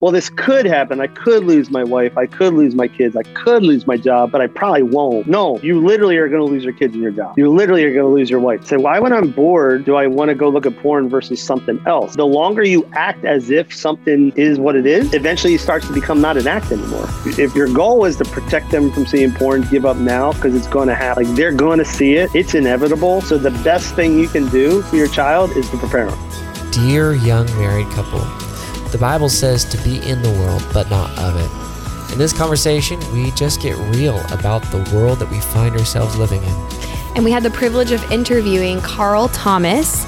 well, this could happen. I could lose my wife. I could lose my kids. I could lose my job, but I probably won't. No, you literally are going to lose your kids and your job. You literally are going to lose your wife. Say, why, when I'm bored, do I want to go look at porn versus something else? The longer you act as if something is what it is, eventually it starts to become not an act anymore. If your goal is to protect them from seeing porn, give up now because it's going to happen. Like they're going to see it. It's inevitable. So the best thing you can do for your child is to prepare them. Dear young married couple, the Bible says to be in the world, but not of it. In this conversation, we just get real about the world that we find ourselves living in. And we had the privilege of interviewing Carl Thomas.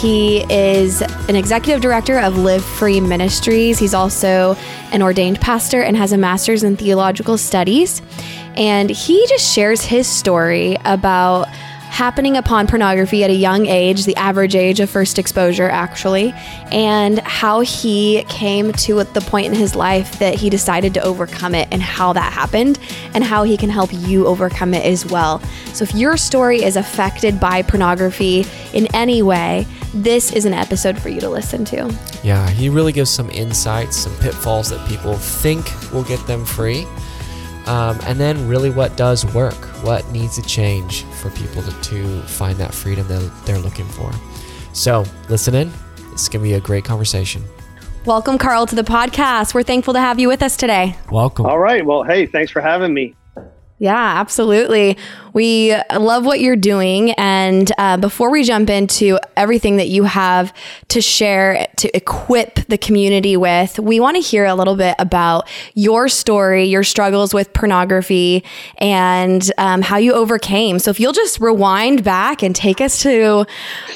He is an executive director of Live Free Ministries. He's also an ordained pastor and has a master's in theological studies. And he just shares his story about happening upon pornography at a young age, the average age of first exposure, actually, and how he came to the point in his life that he decided to overcome it and how that happened, and how he can help you overcome it as well. So, if your story is affected by pornography in any way, this is an episode for you to listen to. Yeah, he really gives some insights, some pitfalls that people think will get them free. Um, and then, really, what does work? What needs to change for people to, to find that freedom that they're looking for? So, listen in. It's going to be a great conversation. Welcome, Carl, to the podcast. We're thankful to have you with us today. Welcome. All right. Well, hey, thanks for having me. Yeah, absolutely. We love what you're doing. And uh, before we jump into everything that you have to share to equip the community with, we want to hear a little bit about your story, your struggles with pornography, and um, how you overcame. So if you'll just rewind back and take us to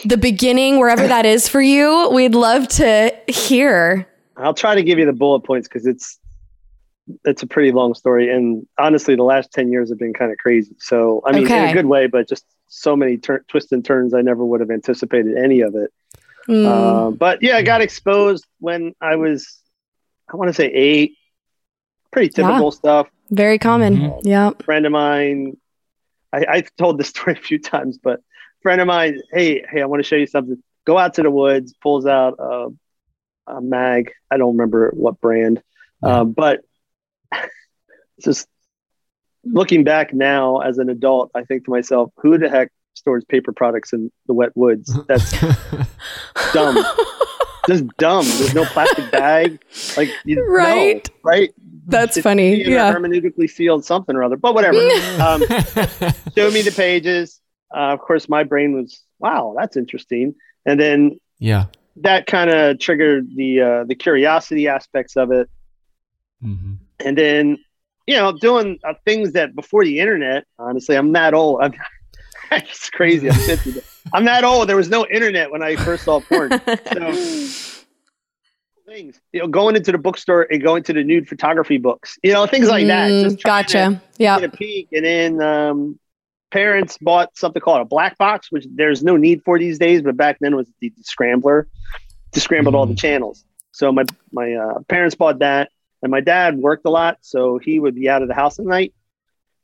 the beginning, wherever that is for you, we'd love to hear. I'll try to give you the bullet points because it's it's a pretty long story. And honestly the last 10 years have been kind of crazy. So i mean okay. in a good way but just so many tur- twists and turns i never would have anticipated any of it. Mm. uh, but yeah i got exposed when i was i want to say eight. Pretty typical yeah. stuff. Very common. Mm-hmm. yeah friend of mine I, i've told this story a few times but friend of mine hey hey i want to show you something. Go out to the woods pulls out a, a mag. I don't remember what brand. Uh, but just looking back now as an adult, I think to myself, who the heck stores paper products in the wet woods? That's dumb. Just dumb. There's no plastic bag. Like you right, know, right? That's it's funny. Yeah, hermeneutically sealed something or other. But whatever. um, show me the pages. Uh, of course, my brain was, wow, that's interesting. And then yeah, that kind of triggered the uh, the curiosity aspects of it. Mm-hmm. And then you know, doing uh, things that before the internet, honestly, I'm that old. I'm, it's crazy. I'm 50. I'm that old. There was no internet when I first saw porn. So things, you know, going into the bookstore and going to the nude photography books, you know, things like that. Mm, Just gotcha. Yeah. a peek. And then um, parents bought something called a black box, which there's no need for these days, but back then was the, the scrambler to scramble mm. all the mm. channels. So my my uh, parents bought that. And my dad worked a lot, so he would be out of the house at night,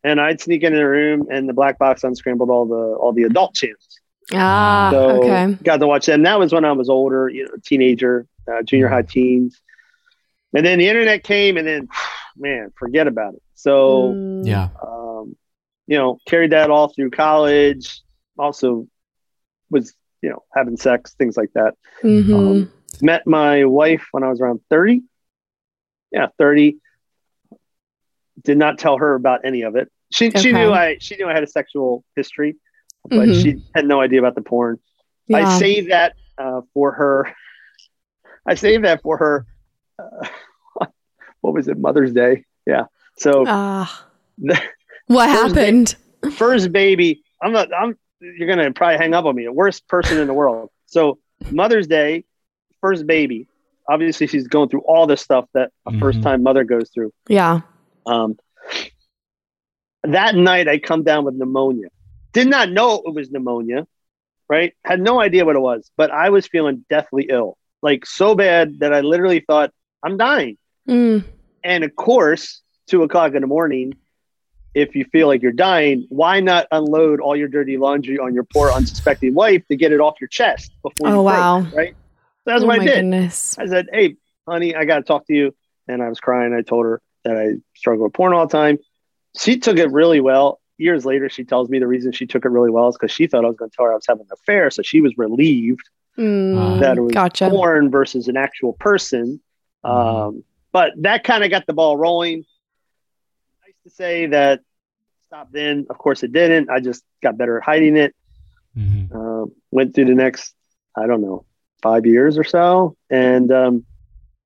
and I'd sneak into the room, and the black box unscrambled all the all the adult channels. Ah, so okay. Got to watch them. That was when I was older, you know, teenager, uh, junior high teens, and then the internet came, and then man, forget about it. So mm. yeah, um, you know, carried that all through college. Also, was you know having sex, things like that. Mm-hmm. Um, met my wife when I was around thirty yeah, 30. Did not tell her about any of it. She okay. she knew I she knew I had a sexual history, but mm-hmm. she had no idea about the porn. Yeah. I saved that uh, for her. I saved that for her. Uh, what was it? Mother's Day. Yeah. So. Uh, what happened? Ba- first baby. I'm not. I'm. You're gonna probably hang up on me. The worst person in the world. So Mother's Day, first baby obviously she's going through all the stuff that a mm-hmm. first time mother goes through. Yeah. Um, that night I come down with pneumonia. Did not know it was pneumonia, right? Had no idea what it was, but I was feeling deathly ill, like so bad that I literally thought I'm dying. Mm. And of course, two o'clock in the morning, if you feel like you're dying, why not unload all your dirty laundry on your poor unsuspecting wife to get it off your chest before? Oh you wow! Break, right? That's oh what I did. Goodness. I said, "Hey, honey, I got to talk to you." and I was crying. I told her that I struggle with porn all the time. She took it really well. Years later, she tells me the reason she took it really well is because she thought I was going to tell her I was having an affair. So she was relieved Mm, that it was gotcha. porn versus an actual person. Mhm. Um, but that kind of got the ball rolling. Nice to say that stopped then. Of course, it didn't. I just got better at hiding it. Mhm. Um, went through the next, I don't know, five years or so, and um,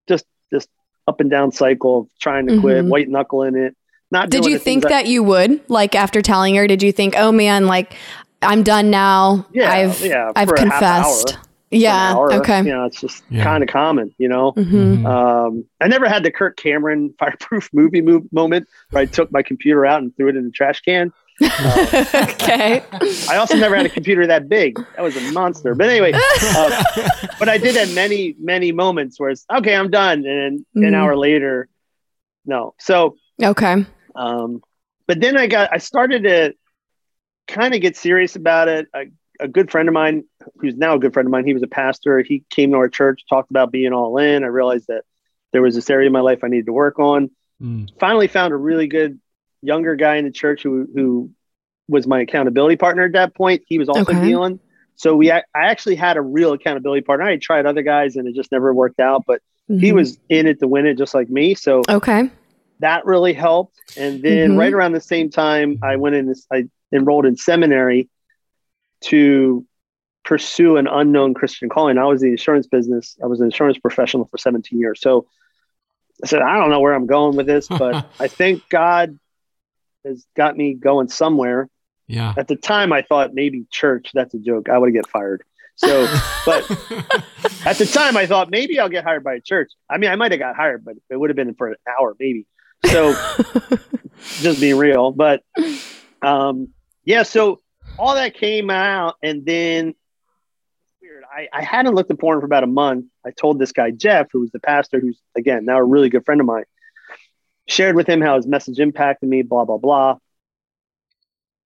just just up and down cycle of trying to quit, Mhm. white knuckling it. Not Did doing you think that you would like after telling her? Did you think, oh man, like I'm done now. Yeah, I've yeah, I've for a half confessed. hour, Yeah. hour, okay. You know, it's just Yeah. kind of common. You know. hmm Um, I never had the Kirk Cameron fireproof movie move moment where I took my computer out and threw it in the trash can. okay. I also never had a computer that big. That was a monster. But anyway, uh, but I did have many, many moments where it's okay, I'm done, and an Mhm. hour later, no. So, Okay. um, but then I got, I started to kind of get serious about it. A, a good friend of mine, who's now a good friend of mine, he was a pastor. He came to our church, talked about being all in. I realized that there was this area of my life I needed to work on. Mm. Finally, found a really good younger guy in the church who who was my accountability partner at that point. He was also Okay. dealing. So we, I actually had a real accountability partner. I had tried other guys and it just never worked out, but he Mhm. was in it to win it, just like me. So okay. that really helped. And then Mhm. right around the same time, I went in this, I enrolled in seminary to pursue an unknown Christian calling. I was in the insurance business. I was an insurance professional for 17 years. So I said, I don't know where I'm going with this, but I think God has got me going somewhere. Yeah. At the time, I thought maybe church, that's a joke. I would get fired. So, but at the time, I thought maybe I'll get hired by a church. I mean, I might have got hired, but it would have been for an hour, maybe. So, just being real. But um, yeah, so all that came out, and then weird. I, I hadn't looked at porn for about a month. I told this guy Jeff, who was the pastor, who's again now a really good friend of mine, shared with him how his message impacted me. Blah blah blah.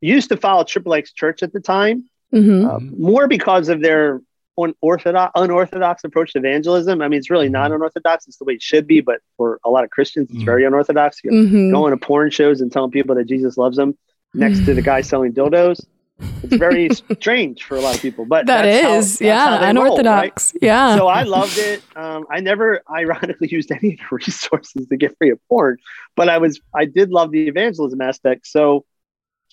Used to follow Triple X Church at the time, hmm uh, more because of their unorthodox, unorthodox approach to evangelism. I mean, it's really not unorthodox; it's the way it should be. But for a lot of Christians, it's Mhm. very unorthodox. You hmm going to porn shows and telling people that Jesus loves them next to the guy selling dildos. It's very strange for a lot of people, but That is, how yeah, they roll, right? unorthodox. Yeah. So I loved it. Um, I never, ironically, used any of the resources to get free of porn, but I was, I did love the evangelism aspect. So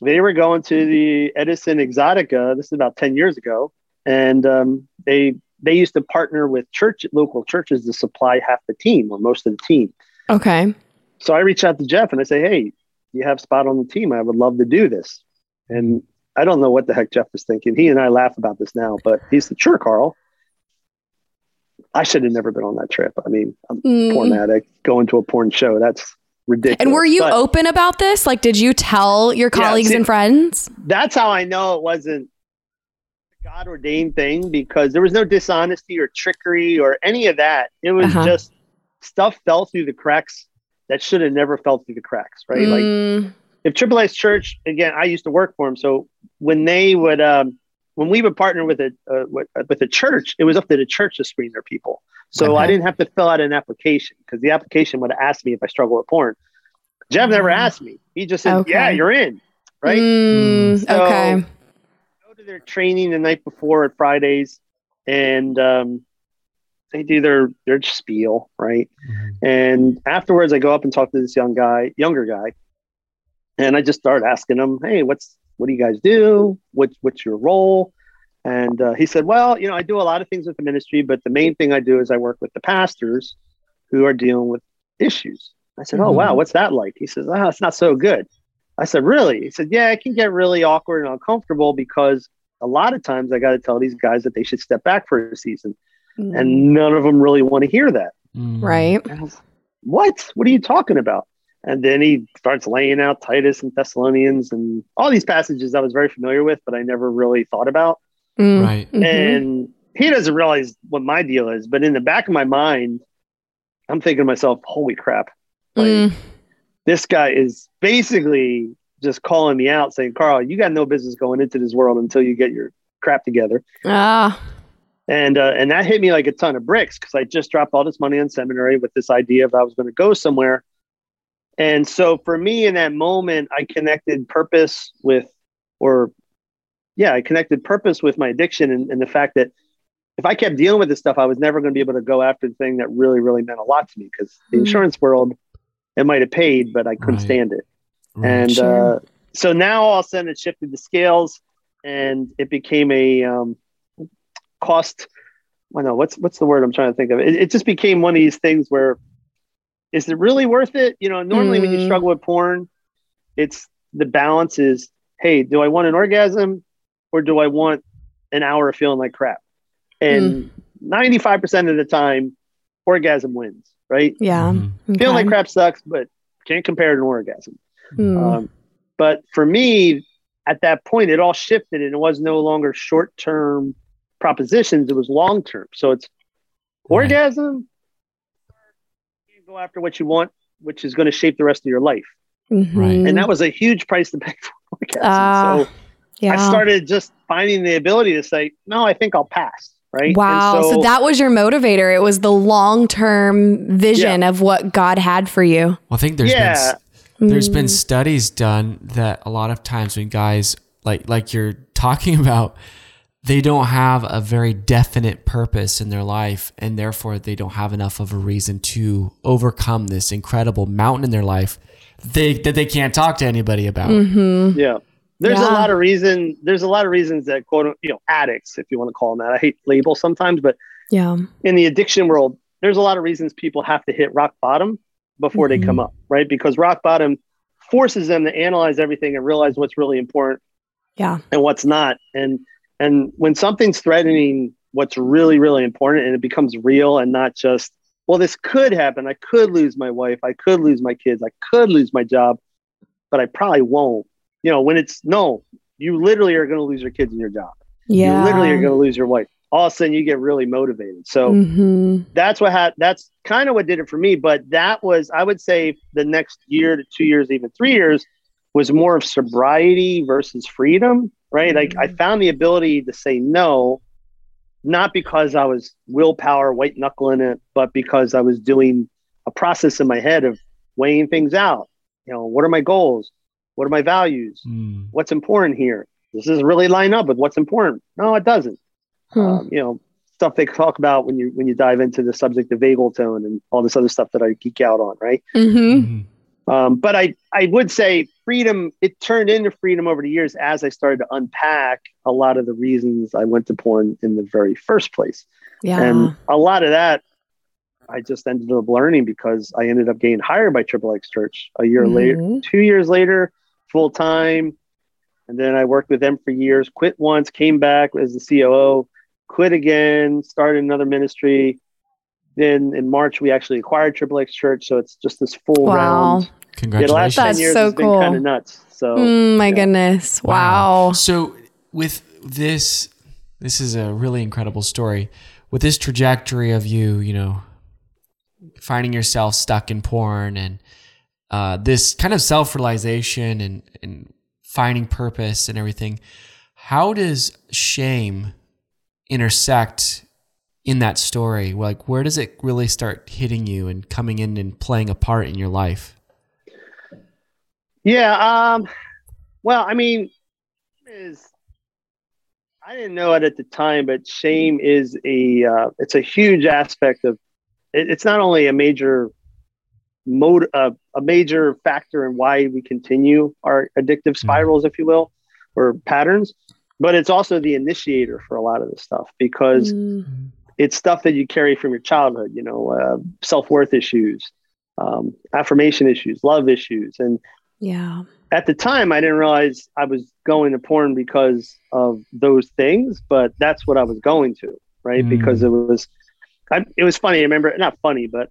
they were going to the Edison Exxxotica. This is about ten years ago, and um, they they used to partner with church local churches to supply half the team or most of the team. okay. So I reach out to Jeff and I say, Hey, you have spot on the team. I would love to do this. And I don't know what the heck Jeff was thinking. He and I laugh about this now, but he's the sure, Carl. I should have never been on that trip. I mean, I'm a Mm. porn addict going to a porn show. That's ridiculous. And were you But open about this? Like, did you tell your Yeah, colleagues see- and friends? That's how I know it wasn't a God ordained thing because there was no dishonesty or trickery or any of that. It was Uh-huh. just stuff fell through the cracks that should have never fell through the cracks, right? Like Mm, if Triple X Church again, I used to work for them. So when they would, um, when we would partner with a uh, with, with a church, it was up to the church to screen their people. So I didn't have to fill out an application because the application would have asked me if I struggle with porn. Jeff never Mm. asked me. He just said, Okay. "Yeah, you're in." Right. mm, So- okay. Go to their training the night before at Fridays, and um, they do their their spiel, right? Mhm. And afterwards, I go up and talk to this young guy, younger guy, and I just started asking him, "Hey, what's what do you guys do? What's what's your role?" And uh, he said, "Well, you know, I do a lot of things with the ministry, but the main thing I do is I work with the pastors who are dealing with issues." I said, "Oh, Mhm. wow, what's that like?" He says, "Ah, it's not so good." I said, "Really?" He said, "Yeah, it can get really awkward and uncomfortable because a lot of times I got to tell these guys that they should step back for a season, Mm, and none of them really want to hear that." Mm. right. Was, what? What are you talking about? And then he starts laying out Titus and Thessalonians and all these passages I was very familiar with, but I never really thought about. Mm, Right. mhm. And he doesn't realize what my deal is, but in the back of my mind, I'm thinking to myself, holy crap. Like, Mm, This guy is basically just calling me out saying, Carl, you got no business going into this world until you get your crap together. ah, and uh, and that hit me like a ton of bricks because I just dropped all this money on seminary with this idea of I was going to go somewhere. And so for me in that moment, I connected purpose with, or yeah, I connected purpose with my addiction and, and the fact that if I kept dealing with this stuff, I was never going to be able to go after the thing that really, really meant a lot to me because the Mhm. insurance world, it might have paid, but I couldn't Right. stand it. Right. And Sure. uh, so now all of a sudden it shifted the scales and it became a um, cost. I know what's what's the word I'm trying to think of. It, it just became one of these things where is it really worth it? You know, normally when you Mm. struggle with porn, it's the balance is, hey, do I want an orgasm or do I want an hour of feeling like crap? And 95% of the time, orgasm wins, right? Yeah. Mhm. Feeling like crap sucks, but can't compare to an orgasm. Mm. Um, but for me, at that point, it all shifted and it was no longer short term propositions, it was long term. So it's Right. orgasm, you go after what you want, which is going to shape the rest of your life. Mhm. Right. And that was a huge price to pay for orgasm. Ah, so yeah. I started just finding the ability to say, no, I think I'll pass. Right. And Wow. So, that was your motivator. It was the long term vision of what God had for you. Well, I think there's been Yeah. s- there's been Mm. studies done that a lot of times when guys like like you're talking about they don't have a very definite purpose in their life and therefore they don't have enough of a reason to overcome this incredible mountain in their life they that they can't talk to anybody about. Mhm. Yeah. There's Yeah. a lot of reason. There's a lot of reasons that quote, you know, addicts, if you want to call them that. I hate labels sometimes, but Yeah. in the addiction world, there's a lot of reasons people have to hit rock bottom before they come up, right? Because rock bottom forces them to analyze everything and realize what's really important Yeah. and what's not. And and when something's threatening what's really, really important and it becomes real and not just, well, this could happen. I could lose my wife. I could lose my kids. I could lose my job, but I probably won't. You know, when it's no, you literally are going to lose your kids and your job. Yeah. You literally are going to lose your wife. All of a sudden, you get really motivated. So hmm that's what had. That's kind of what did it for me. But that was, I would say, the next year to two years, even three years, was more of sobriety versus freedom. Right? Like I found the ability to say no, not because I was willpower, white knuckling it, but because I was doing a process in my head of weighing things out. You know, what are my goals? What are my values? Mm. What's important here? Does this really line up with what's important? No, it doesn't. Hmm. Um, you know, stuff they talk about when you when you dive into the subject of vagal tone and all this other stuff that I geek out on, right? hmm Mhm. Um, but I I would say freedom. It turned into freedom over the years as I started to unpack a lot of the reasons I went to porn in the very first place, Yeah. and a lot of that I just ended up learning because I ended up getting hired by Triple X Church a year later, Mhm. two years later, full time. And then I worked with them for years, quit once, came back as the COO, quit again, started another ministry. Then in March, we actually acquired Triple X Church. So it's just this full Wow. round. Yeah, the Congratulations. last 10 That's years so has been cool. kind of nuts. So Mm, my yeah. goodness. Wow. So with this, this is a really incredible story. With this trajectory of you, you know, finding yourself stuck in porn and uh, this kind of self-realization and, and finding purpose and everything, how does shame intersect in that story? Like, where does it really start hitting you and coming in and playing a part in your life? Yeah. Um, well, I mean, is I didn't know it at the time, but shame is a uh, it's a huge aspect of it, it's not only a major mode uh, a major factor in why we continue our addictive spirals, if you will, or patterns, but it's also the initiator for a lot of this stuff because Mm. It's stuff that you carry from your childhood, you know, uh, self worth issues, um, affirmation issues, love issues, and Yeah. at the time I didn't realize I was going to porn because of those things, but that's what I was going to, right? Mm. Because it was, I, it was funny. I remember not funny, but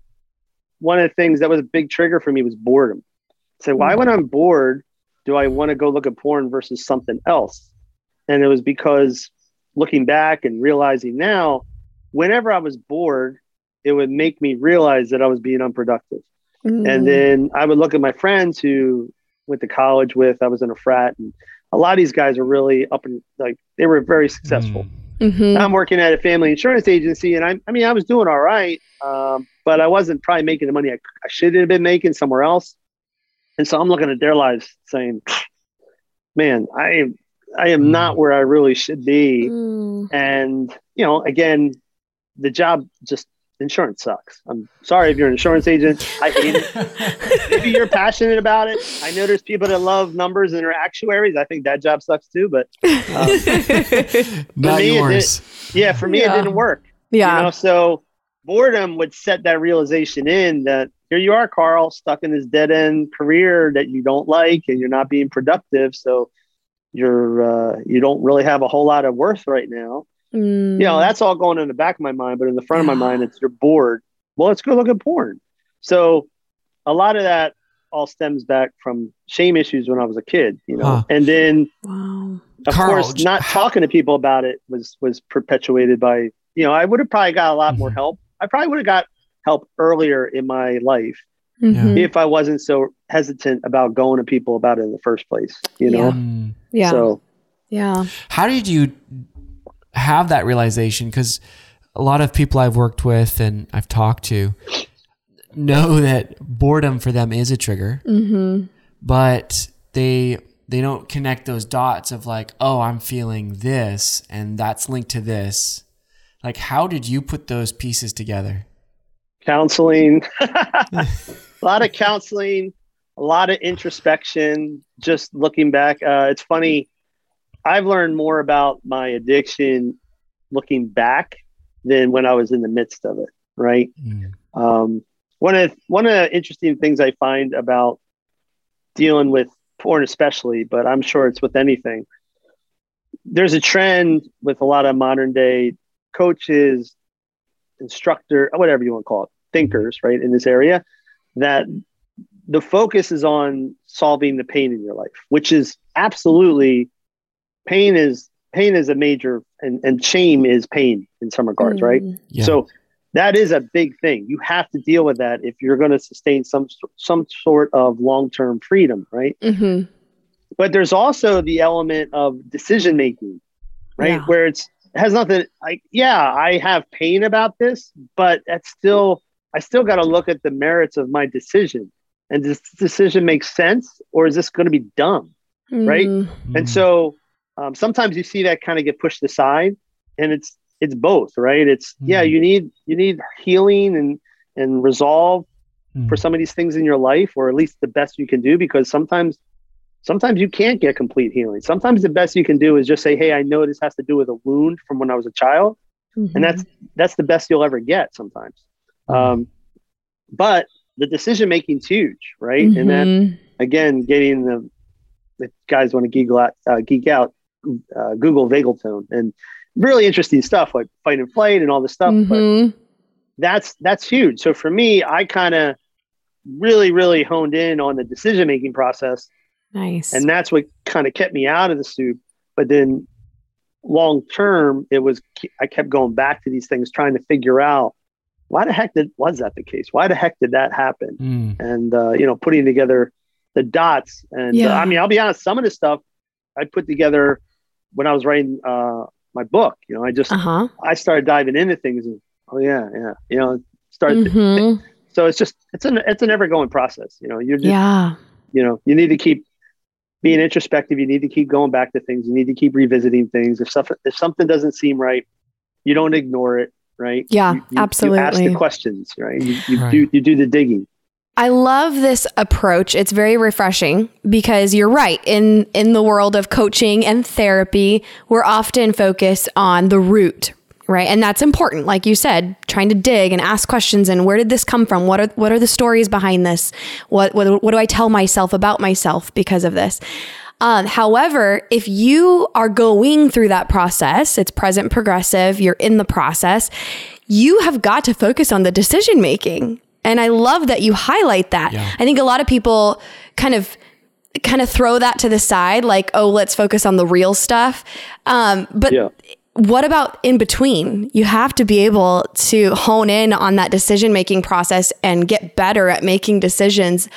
one of the things that was a big trigger for me was boredom. So why, Mm. when I'm bored, do I want to go look at porn versus something else? And it was because looking back and realizing now, whenever I was bored, it would make me realize that I was being unproductive. Mm. And then I would look at my friends who went to college with, I was in a frat, and a lot of these guys are really up and like they were very successful. Mm. hmm I'm working at a family insurance agency, and I, I mean, I was doing all right, um, but I wasn't probably making the money I, I should have been making somewhere else. And so I'm looking at their lives, saying, "Man, I am, I am not where I really should be." Mm. And you know, again, the job just insurance sucks. I'm sorry if you're an insurance agent. I hate it. Maybe you're passionate about it. I know there's people that love numbers and are actuaries. I think that job sucks too. But um, Not me, it yours. yeah, for me, Yeah. it didn't work. yeah. You know, so boredom would set that realization in that here you are, Carl, stuck in this dead end career that you don't like and you're not being productive. So you're uh, you don't really have a whole lot of worth right now. Mm. You know, that's all going in the back of my mind, but in the front of my mind, it's you're bored. Well, let's go look at porn. So a lot of that all stems back from shame issues when I was a kid, you know, Huh. and then wow. of Carl, course, not how- talking to people about it was was perpetuated by you know I would have probably got a lot more Mhm. help. I probably would have got help earlier in my life Mhm. if I wasn't so hesitant about going to people about it in the first place. You know, Yeah. Mm. Yeah. so yeah. How did you have that realization? Because a lot of people I've worked with and I've talked to know that boredom for them is a trigger, hmm but they they don't connect those dots of like, oh, I'm feeling this and that's linked to this. Like, how did you put those pieces together? counseling, a lot of counseling, a lot of introspection. Just looking back, uh, it's funny. I've learned more about my addiction looking back than when I was in the midst of it. Right. Mm. Um, one of one of the interesting things I find about dealing with porn, especially, but I'm sure it's with anything. There's a trend with a lot of modern day coaches, instructor, whatever you want to call it, thinkers, right, in this area, that the focus is on solving the pain in your life, which is absolutely pain is pain is a major and, and shame is pain in some regards, right? Mm. Yeah. So that is a big thing. You have to deal with that if you're going to sustain some some sort of long term freedom, right? Mhm. But there's also the element of decision making, right? Yeah. Where it's it has nothing like yeah, I have pain about this, but that's still I still got to look at the merits of my decision. And does this decision make sense, or is this going to be dumb? Right? Mm. And so um, sometimes you see that kind of get pushed aside, and it's it's both, right? It's yeah, Mhm. you need you need healing and and resolve Mm. for some of these things in your life, or at least the best you can do, because sometimes sometimes you can't get complete healing. Sometimes the best you can do is just say, hey, I know this has to do with a wound from when I was a child, Mhm. and that's that's the best you'll ever get sometimes. Um, but the decision making's huge, right? And then Mhm. again, getting the the guys want to geek out, uh, geek out, uh, Google vagal tone, and really interesting stuff like fight and flight and all this stuff. But Mhm. that's that's huge. So for me, I kind of really, really honed in on the decision making process, nice. and that's what kind of kept me out of the soup. But then, long term, it was I kept going back to these things, trying to figure out why the heck did was that the case? Why the heck did that happen? Mm. and uh, you know putting together the dots and Yeah. uh, i mean i'll be honest some of the stuff i put together when i was writing uh, my book you know i just uh huh. i started diving into things and oh yeah yeah you know started Mhm. so it's just it's an it's an ever going process you know you're just Yeah. you know you need to keep being introspective you need to keep going back to things you need to keep revisiting things if stuff if something doesn't seem right you don't ignore it right Yeah, You- you- you ask the questions right you, you Right. do you do the digging I love this approach. It's very refreshing because you're right. In in the world of coaching and therapy, we're often focused on the root, right? And that's important. Like you said, trying to dig and ask questions and where did this come from? What are what are the stories behind this? What what, what do I tell myself about myself because of this? Um, however, if you are going through that process, it's present progressive, you're in the process, you have got to focus on the decision making. And I love that you highlight that. Yeah. I think a lot of people kind of kind of throw that to the side like, oh, let's focus on the real stuff. Um, but yeah what about in between? You have to be able to hone in on that decision making process and get better at making decisions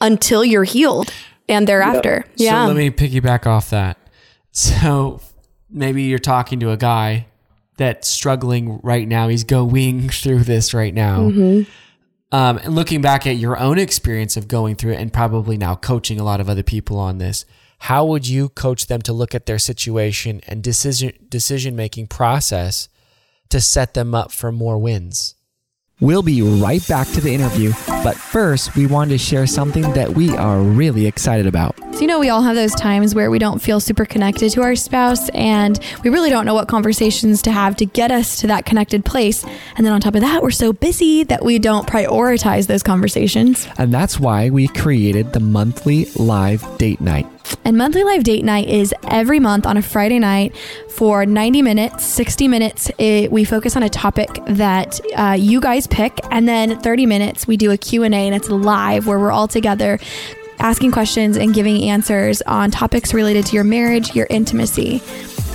until you're healed and thereafter. Yeah. So let me piggyback off that. So maybe you're talking to a guy that's struggling right now. He's going through this right now. Mm-hmm. Um, and looking back at your own experience of going through it and probably now coaching a lot of other people on this, how would you coach them to look at their situation and decision decision making process to set them up for more wins? We'll be right back to the interview, but first, we wanted to share something that we are really excited about. So, you know, we all have those times where we don't feel super connected to our spouse and we really don't know what conversations to have to get us to that connected place. And then on top of that, we're so busy that we don't prioritize those conversations. And that's why we created the monthly live date night. And monthly live date night is every month on a Friday night for 90 minutes, 60 minutes. It, we focus on a topic that uh, you guys pick, and then 30 minutes we do a Q&A and it's live where we're all together asking questions and giving answers on topics related to your marriage, your intimacy.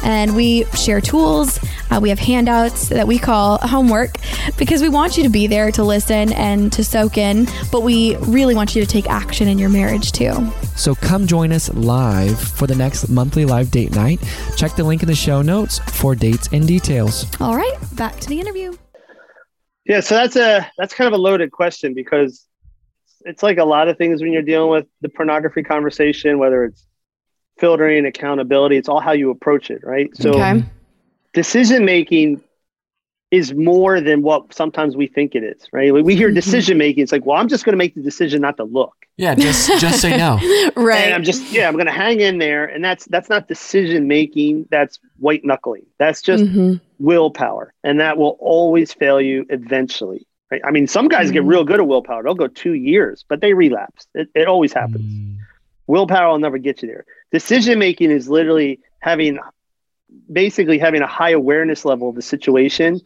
And we share tools. Uh, we have handouts that we call homework because we want you to be there to listen and to soak in, but we really want you to take action in your marriage too. So come join us live for the next monthly live date night. Check the link in the show notes for dates and details. All right, back to the interview. Yeah, so that's a that's kind of a loaded question because it's like a lot of things when you're dealing with the pornography conversation, whether it's filtering, accountability, it's all how you approach it, right? So Okay. decision making is more than what sometimes we think it is, right? When we hear Mhm. decision making, it's like, well, I'm just going to make the decision not to look. Yeah, just just say no. Right. And I'm just, yeah, I'm going to hang in there. And that's, that's not decision making. That's white knuckling. That's just Mhm. willpower. And that will always fail you eventually. Right? I mean, some guys get Mhm. real good at willpower. They'll go two years, but they relapse. It, it always happens. Mm. Willpower will never get you there. Decision making is literally having, basically having a high awareness level of the situation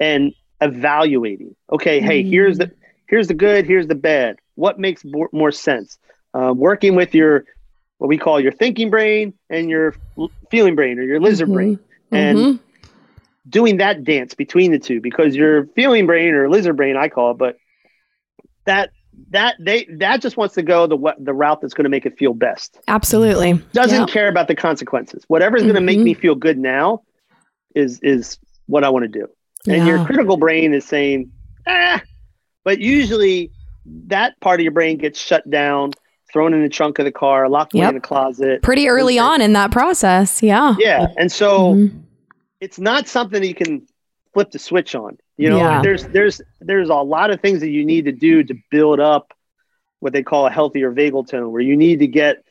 and evaluating. Okay, hey, Mhm. here's the here's the good, here's the bad. What makes more, more sense? Uh, working with your what we call your thinking brain and your feeling brain or your lizard Mhm. brain, and Mhm. doing that dance between the two because your feeling brain or lizard brain, I call it, but that that they that just wants to go the the route that's going to make it feel best. Absolutely. Doesn't Yeah. care about the consequences. Whatever's going to make me feel good now is is what I want to do. And your critical brain is saying, ah, but usually that part of your brain gets shut down, thrown in the trunk of the car, locked away in the closet. Pretty early on in that process. Yeah. Yeah. And so Mhm. it's not something that you can flip the switch on. You know, Yeah. there's there's there's a lot of things that you need to do to build up what they call a healthier vagal tone, where you need to get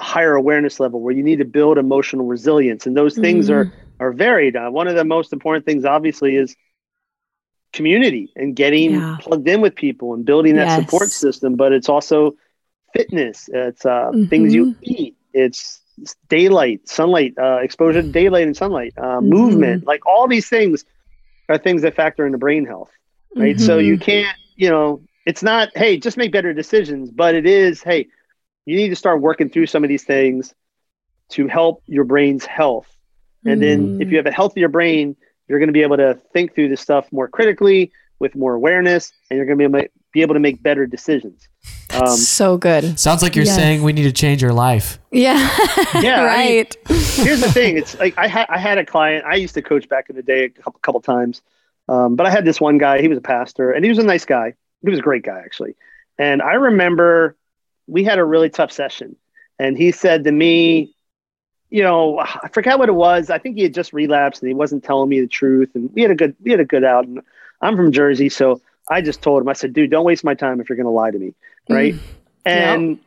higher awareness level, where you need to build emotional resilience, and those things are are varied. Uh, one of the most important things, obviously, is community and getting Yeah. plugged in with people and building that support system. But it's also fitness. It's uh, things you eat. It's daylight, sunlight, uh, exposure to daylight and sunlight, uh, Mhm. movement. Like all these things are things that factor into brain health, right? So mm-hmm. you can't, you know, it's not, hey, just make better decisions, but it is, hey, you need to start working through some of these things to help your brain's health. And then if you mm. have a healthier brain, you're going to be able to think through this stuff more critically with more awareness, and you're going to be able, be able to make better decisions. Um, so good. Sounds like you're Yes. saying we need to change our life. Yeah. Yeah, I mean- right. here's the thing it's like I, had I had a client i used to coach back in the day a couple, couple times um, but i had this one guy he was a pastor and he was a nice guy he was a great guy actually and i remember we had a really tough session and he said to me you know i forgot what it was i think he had just relapsed and he wasn't telling me the truth and we had a good we had a good out and i'm from jersey so i just told him i said dude don't waste my time if you're going to lie to me. Right? And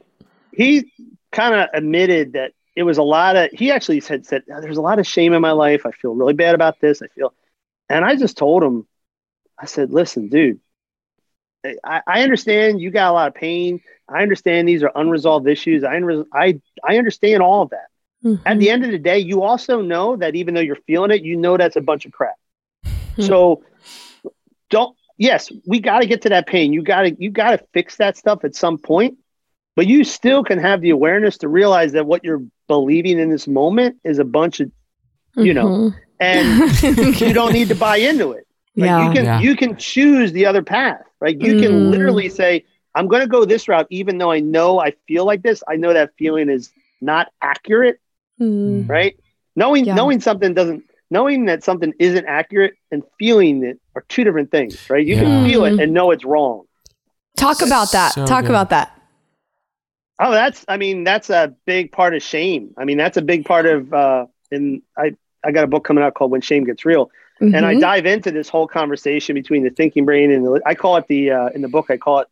he kind of admitted that it was a lot of he actually said said there's a lot of shame in my life. I feel really bad about this. I feel and i just told him i said listen dude i, I understand you got a lot of pain. I understand these are unresolved issues. I, I, I understand all of that. Mhm. at the end of the day you also know that even though you're feeling it you know that's a bunch of crap. Hmm. so don't yes we got to get to that pain you got to you got to fix that stuff at some point but you still can have the awareness to realize that what you're believing in this moment is a bunch of you know, and you don't need to buy into it Like, yeah. you can Yeah. you can choose the other path right you can Mm. literally say i'm going to go this route even though i know i feel like this i know that feeling is not accurate Mm. right knowing Yeah. knowing something doesn't knowing that something isn't accurate and feeling it are two different things, right? You Yeah. can feel it Mhm. and know it's wrong. Talk about that. So Talk good. about that. Oh, that's I mean, that's a big part of shame. I mean, that's a big part of uh and I I got a book coming out called When Shame Gets Real. And I Mhm. dive into this whole conversation between the thinking brain and the I call it the uh in the book I call it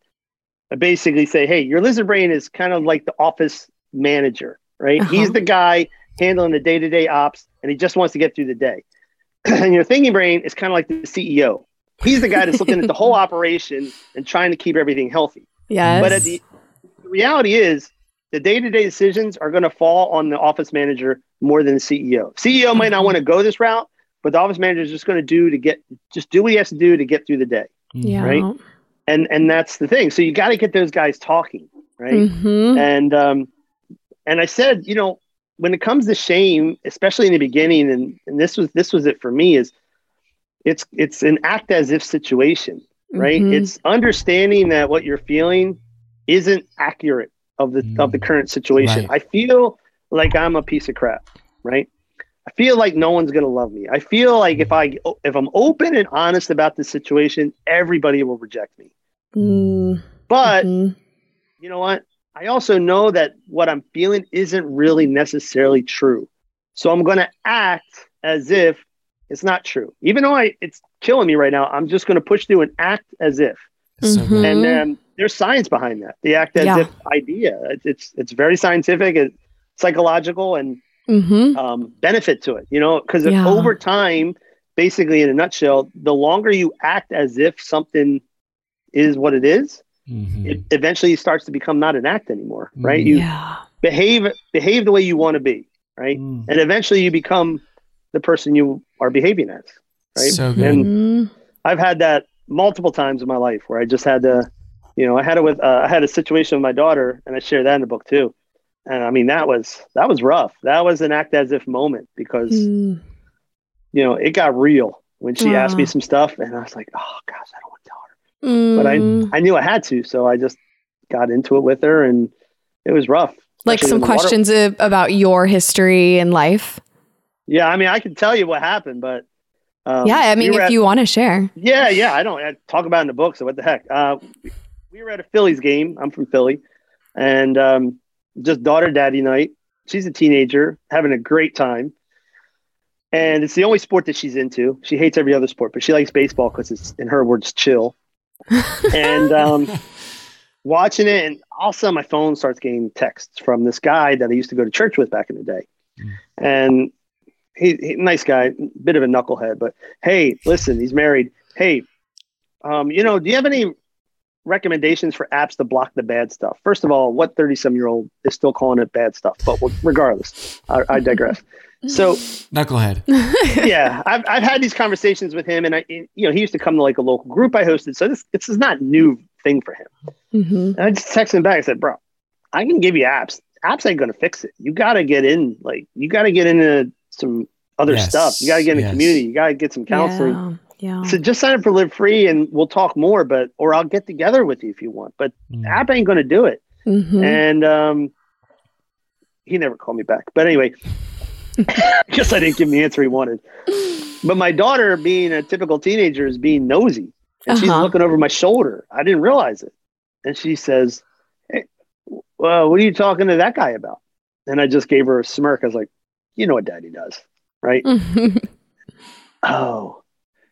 I basically say, hey, your lizard brain is kind of like the office manager, right? Uh-huh. He's the guy handling the day-to-day ops and he just wants to get through the day. and your thinking brain is kind of like the CEO. He's the guy that's looking at the whole operation and trying to keep everything healthy. yes. But at the, the reality is, the day-to-day decisions are going to fall on the office manager more than the CEO. CEO might not want to go this route, but the office manager is just going to do to get just do what he has to do to get through the day. yeah. right? And and that's the thing. So you got to get those guys talking, right? Mhm. And um, and I said, you know, when it comes to shame, especially in the beginning, and and this was this was it for me is, it's it's an act as if situation, right? Mhm. It's understanding that what you're feeling isn't accurate of the of the Mm. current situation. I feel like I'm a piece of crap, right? I feel like no one's gonna love me. I feel like if I if I'm open and honest about the situation, everybody will reject me. Mm, But mhm. you know what? I also know that what I'm feeling isn't really necessarily true. So I'm going to act as if it's not true. Even though I, it's killing me right now, I'm just going to push through and act as if. So Mhm. And um, there's science behind that. The act as Yeah. if idea. It's, it's it's very scientific and psychological and Mhm. um, benefit to it. You know, because Yeah. over time, basically in a nutshell, the longer you act as if something is what it is, Mhm. it eventually starts to become not an act anymore, right? Mm. You yeah. behave behave the way you want to be, right? Mm. And eventually you become the person you are behaving as, right? So good. And Mhm. I've had that multiple times in my life where I just had to, you know, I had it with uh, I had a situation with my daughter, and I share that in the book too. And I mean that was that was rough. That was an act as if moment because Mm. you know it got real when she asked me some stuff, and I was like, oh gosh, I don't want to tell her. Mm. But I I knew I had to, so I just got into it with her, and it was rough. like some water- questions about your history and life. Yeah, I mean, I can tell you what happened, but um, yeah, I mean, were if at- you want to share. yeah, yeah, I don't I talk about it in the book, so what the heck? Uh, we were at a Phillies game. I'm from Philly, and um, just daughter daddy night. She's a teenager, having a great time, and it's the only sport that she's into. She hates every other sport, but she likes baseball because it's, in her words, chill. And um, watching it, and all of a sudden my phone starts getting texts from this guy that I used to go to church with back in the day, Mm. and he, he nice guy, bit of a knucklehead, but hey, listen, he's married. Hey, um, you know, do you have any recommendations for apps to block the bad stuff? First of all, what thirty-some year old is still calling it bad stuff? But regardless, I, I digress. So Knucklehead. yeah, I've, I've had these conversations with him, and I, you know, he used to come to like a local group I hosted, so this this is not new thing for him. Mhm. And I just texted him back. I said, "Bro, I can give you apps. Apps ain't gonna fix it. You got to get in, like, you got to get into some other Yes, stuff. You got to get in the community. You got to get some counseling. Yeah. yeah. So just sign up for Live Free, and we'll talk more. But or I'll get together with you if you want. But Mm. app ain't gonna do it. Mhm. And um, he never called me back. But anyway, I guess I didn't give him the answer he wanted. But my daughter, being a typical teenager, is being nosy, and she's Uh-huh. looking over my shoulder. I didn't realize it, and she says, "Hey, well, what are you talking to that guy about?" And I just gave her a smirk. I was like, "You know what Daddy does, right?" Oh,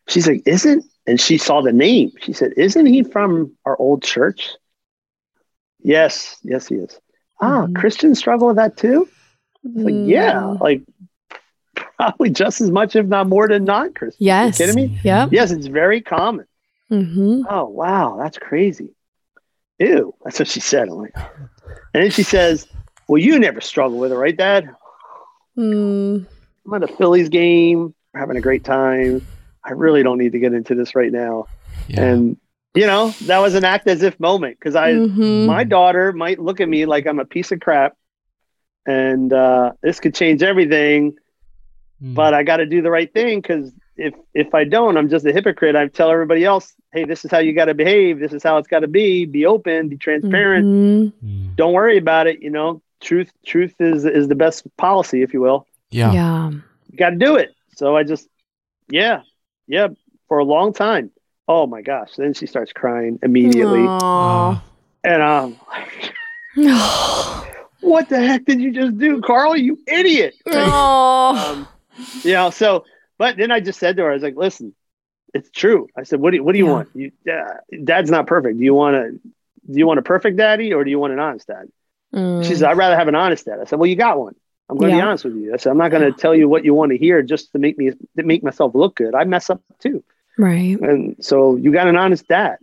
she's like, isn't? And she saw the name. She said, isn't he from our old church? Yes, yes, he is. Ah, Mhm. Christians struggle with that too? Like, yeah, Mm. like probably just as much, if not more than non Christians. Yes. You kidding me? Yep. Yes, it's very common. Mm-hmm. Oh, wow, that's crazy. Ew, that's what she said. I'm like, and then she says, Well, you never struggle with it, right, Dad? Mm. I'm at a Phillies game. We're having a great time. I really don't need to get into this right now. Yeah. And you know, that was an act as if moment because I Mhm. my daughter might look at me like I'm a piece of crap and uh, this could change everything, Mm. but I got to do the right thing because if if I don't, I'm just a hypocrite. I tell everybody else, hey, this is how you got to behave. This is how it's got to be. Be open. Be transparent. Mhm. Mm. Don't worry about it. You know, truth truth is is the best policy, if you will. Yeah. Yeah. You got to do it. so I just, yeah, yeah, for a long time. Oh my gosh! Then she starts crying immediately, Aw. and I'm like, "What the heck did you just do, Carl? You idiot!" Aw. um, you know, so, but then I just said to her, I was like, listen, it's true. I said, what do you, what do you Yeah. want? You, uh, dad's not perfect. Do you want a, do you want a perfect daddy or do you want an honest dad? Mm. She said, I'd rather have an honest dad. I said, well, you got one. I'm going to be honest with you. I said, I'm not going to tell you what you want to hear just to make me, to make myself look good. I mess up too. right. And so you got an honest dad.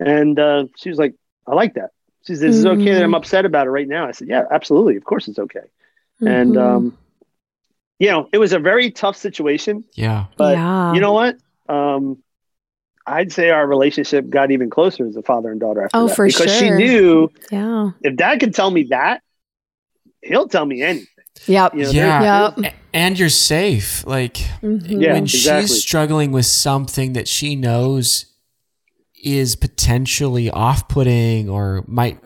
And uh, she was like, I like that. She said, is it okay that I'm Mhm. upset about it right now? I said, yeah, absolutely. Of course it's okay. And, Mhm. um, you know, it was a very tough situation. Yeah. But yeah. you know what? Um, I'd say our relationship got even closer as a father and daughter. After Oh, that, for because she knew yeah. if Dad could tell me that, he'll tell me anything. Yep. You know, Yeah. there's- Yep. And you're safe. Like Mhm. Yeah, when exactly. she's struggling with something that she knows is potentially off-putting or might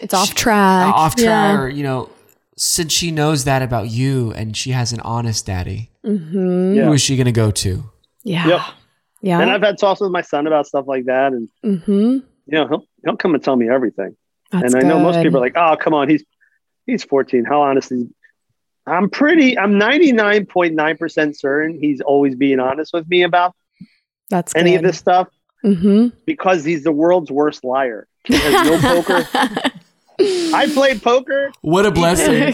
It's off She- track. off track Yeah. or you know since she knows that about you and she has an honest daddy Mm-hmm. Yeah. who is she going to go to Yeah. Yep. Yeah. And I've had talks with my son about stuff like that, and mm-hmm. you know, he'll he'll come and tell me everything. That's and I know most people are like, "Oh, come on, he's he's 14. How honest is?" he?" I'm pretty. I'm 99.9 percent certain he's always being honest with me about That's any of this stuff Mm-hmm. because he's the world's worst liar. He has no poker. I played poker. what a blessing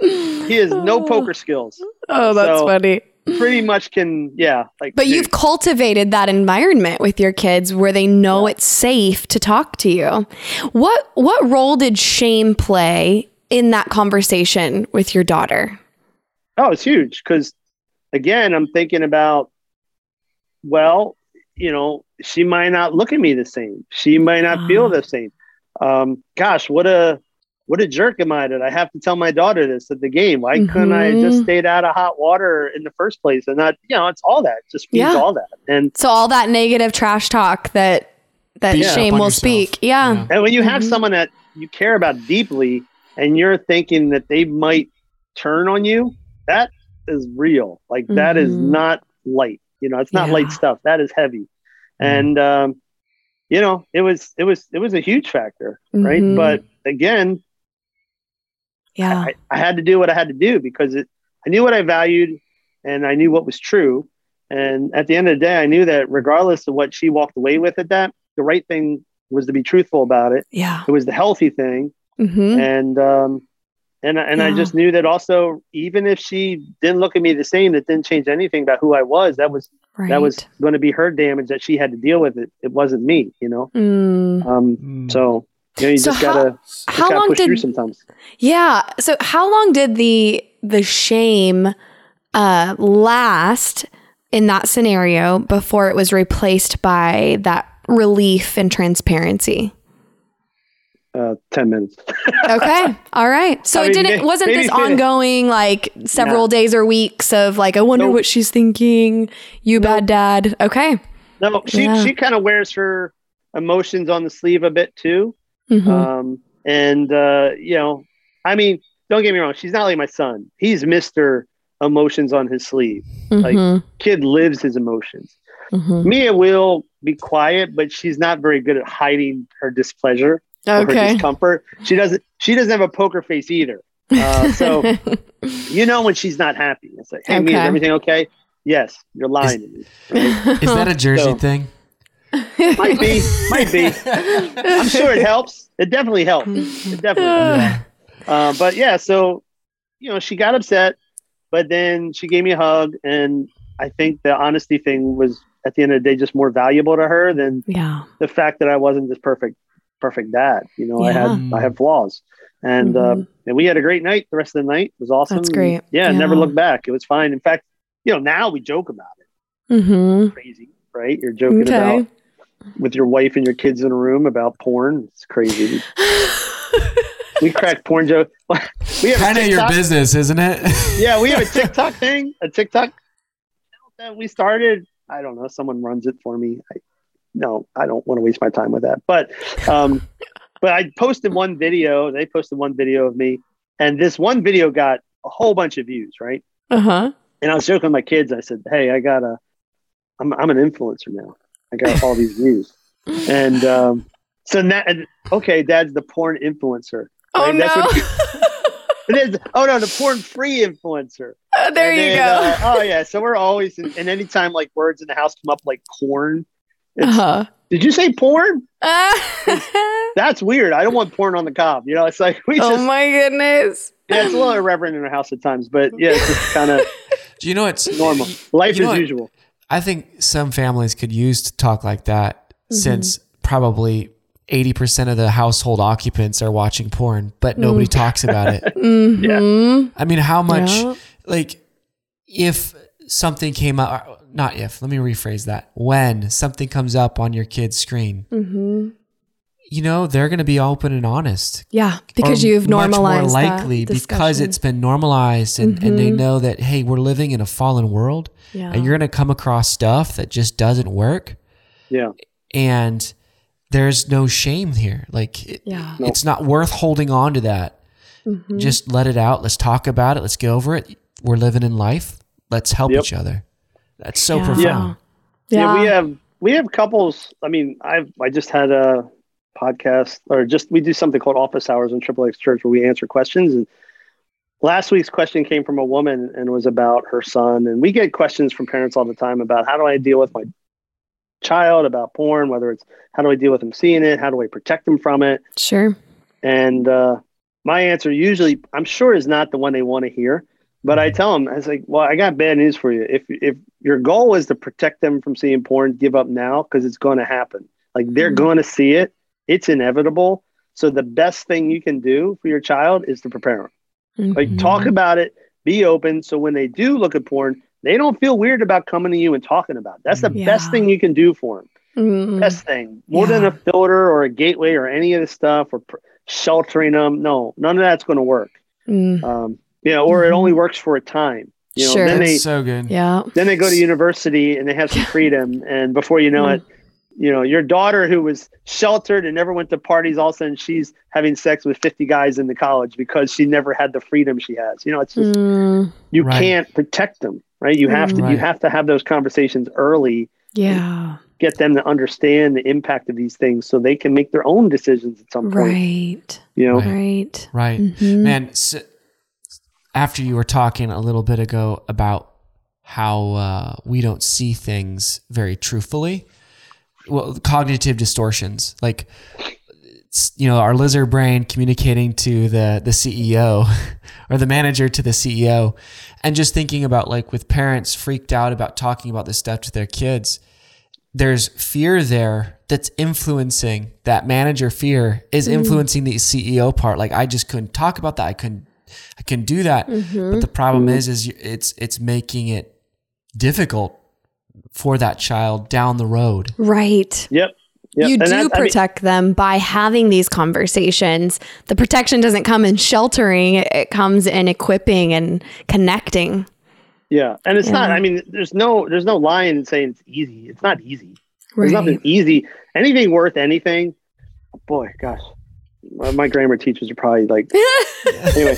He has no poker skills. Oh, that's So- funny. Pretty much can, yeah. Like, But dude, you've cultivated that environment with your kids where they know it's safe to talk to you. What what role did shame play in that conversation with your daughter? Oh, it's huge because, again, I'm thinking about, well, you know, she might not look at me the same. She might not feel the same. Um, gosh, what a what a jerk am I that I have to tell my daughter this at the game? Why couldn't I just Mhm. stayed out of hot water in the first place and not, you know, it's all that. It just feeds Yeah. all that. And So all that negative trash talk that that Beat up shame will yourself. speak. Yeah. Yeah. And when you have Mhm. someone that you care about deeply and you're thinking that they might turn on you, that is real. Like that is Mhm. not light. You know, it's not Yeah. light stuff. That is heavy. Mhm. And um, you know, it was it was it was a huge factor, right? Mhm. But again, Yeah. I, I had to do what I had to do because it I knew what I valued and I knew what was true. And at the end of the day, I knew that regardless of what she walked away with at that, the right thing was to be truthful about it. yeah. It was the healthy thing hmm and um and and I just knew that also even if she didn't look at me the same that didn't change anything about who I was that was Right. that was going to be her damage that she had to deal with it it wasn't me you know Mm. um Mm. so you know you So just how- gotta just How gotta long push through sometimes Yeah. So how long did the the shame uh last in that scenario before it was replaced by that relief and transparency? Uh 10 minutes Okay. All right. So I it mean, didn't may- wasn't this ongoing like several No. days or weeks of like I wonder Nope. what she's thinking. You bad dad. Okay. no she Yeah. she kind of wears her emotions on the sleeve a bit too Mhm. um and uh you know i mean don't get me wrong she's not like my son he's mr emotions on his sleeve like- Mhm. kid lives his emotions Mhm. Mia will be quiet, but she's not very good at hiding her displeasure or her Okay. discomfort. She doesn't. She doesn't have a poker face either. Uh, so you know when she's not happy. It's like, hey, me? is everything okay? Yes, you're lying to me. Right? is that a jersey So- thing might be, might be. I'm sure it helps. It definitely helps. It definitely. yeah. Uh, but yeah, so you know, she got upset, but then she gave me a hug, and I think the honesty thing was at the end of the day just more valuable to her than yeah. the fact that I wasn't this perfect, perfect dad. You know, I had I had flaws, and Mhm. um, and we had a great night. The rest of the night it was awesome. That's great. Yeah, Yeah. never looked back. It was fine. In fact, you know, now we joke about it. Mhm. Crazy, right? You're joking Okay. about with your wife and your kids in a room about porn. It's crazy. we crack porn joke. we have a kind of your business isn't it Yeah, we have a TikTok thing, a TikTok that we started. I don't know. Someone runs it for me. I, no, I don't want to waste my time with that. But, um, but I posted one video. They posted one video of me, and this one video got a whole bunch of views, right? Uh-huh. And I was joking with my kids. I said, "Hey, I got a, I'm I'm an influencer now. I got all these views." And um, so now, and, okay, Dad's the porn influencer. Oh right? That's no. what- It is. Oh no, the porn free influencer. there And you then, go. uh, oh yeah, so we're always, and anytime like words in the house come up like porn. It's- uh-huh. Did you say porn? oh That's weird. I don't want porn on the cob. You know, it's like we just my goodness. yeah, it's a little irreverent in our house at times, but yeah, it's just kind of Do you know it's normal. Life You know as what? usual. I think some families could use to talk like that Mm-hmm. since probably 80% of the household occupants are watching porn, but nobody talks about it. Mhm. I mean, how much, Yeah. like, if something came up, not if, let me rephrase that. When something comes up on your kid's screen, Mhm. you know, they're going to be open and honest. Yeah, because Or you've much normalized more that likely because it's been normalized and, and they Mhm. know that, hey, we're living in a fallen world yeah. and you're going to come across stuff that just doesn't work. Yeah. and there's no shame here. Like it, Yeah. it's not worth holding on to that. Mhm. Just let it out. Let's talk about it. Let's get over it. We're living in life. Let's help Yep. each other. That's so Yeah. profound. Yeah. we have we have couples. I mean, I've I just had a podcast or just we do something called office hours in Triple X Church where we answer questions. And last week's question came from a woman and was about her son. And we get questions from parents all the time about how do I deal with my child about porn, whether it's how do I deal with him seeing it, how do I protect him from it. Sure. And uh, my answer usually, I'm sure, is not the one they want to hear. But I tell them, I was like, well, I got bad news for you. If if your goal is to protect them from seeing porn, give up now because it's going to happen. Like they're Mhm. going to see it. It's inevitable. So the best thing you can do for your child is to prepare them. Like Mhm. talk about it, be open. So when they do look at porn, they don't feel weird about coming to you and talking about it. That's the Yeah. best thing you can do for them Mm-hmm. best thing more than a filter or a gateway or any of this stuff or pr- sheltering them no none of that's going to work Mm. um you know or it Mhm. only works for a time you know Sure. then they so good. Yeah. then they go to university and they have some freedom and before you know Mm. it you know your daughter who was sheltered and never went to parties all of a sudden she's having sex with 50 guys in the college because she never had the freedom she has you know it's just Mm. you Right. can't protect them right you have to Right. you have to have those conversations early Yeah. get them to understand the impact of these things so they can make their own decisions at some point. Right. You know, Right. Right. Mhm. Man, s after you were talking a little bit ago about how uh, we don't see things very truthfully, well, cognitive distortions, like you know, our lizard brain communicating to the the CEO or the manager to the CEO, and just thinking about like with parents freaked out about talking about this stuff to their kids. There's fear there that's influencing that manager fear is influencing the CEO part. Like I just couldn't talk about that. I couldn't I can do that. But mm-hmm. the problem mm-hmm. is, is it's it's making it difficult for that child down the road. Right. yep. yep. You And do that's- I mean, protect them by having these conversations. The protection doesn't come in sheltering, it- it comes in equipping and connecting. yeah, and it's not. I mean, there's no, there's no lie in saying it's easy. It's not easy. There's nothing easy. Anything worth anything. Boy, gosh, my, my grammar teachers are probably like, anyway,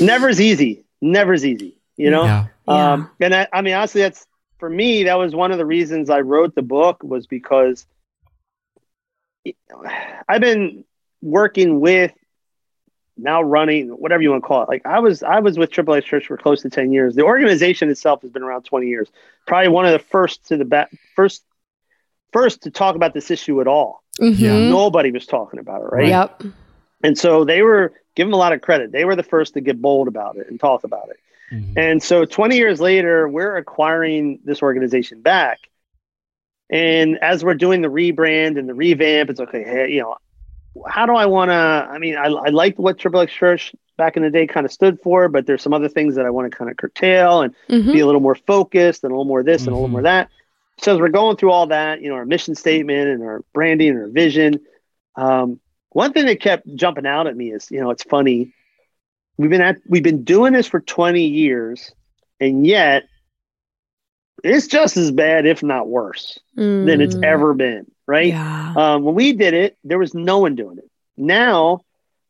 never's easy. Never Never's easy. You know. Yeah. Um, and I, I mean, honestly, that's for me. That was one of the reasons I wrote the book was because I've been working with now running whatever you want to call it. Like I was, I was with Triple X Church for close to ten years. The organization itself has been around twenty years. Probably one of the first to the back, first, first to talk about this issue at all. Mhm. Nobody was talking about it, right? Yep. And so they were give them a lot of credit. They were the first to get bold about it and talk about it. Mhm. And so 20 years later, we're acquiring this organization back. And as we're doing the rebrand and the revamp, it's okay, hey, you know, how do I want to? I mean, I, I liked what Triple X Church back in the day kind of stood for, but there's some other things that I want to kind of curtail and Mhm. be a little more focused and a little more this and a little Mhm. more that. So as we're going through all that, you know, our mission statement and our branding and our vision, um, one thing that kept jumping out at me is, you know, it's funny. We've been at we've been doing this for 20 years, and yet it's just as bad, if not worse, than it's Mm. ever been. Right? Yeah. Um, when we did it, there was no one doing it. Now,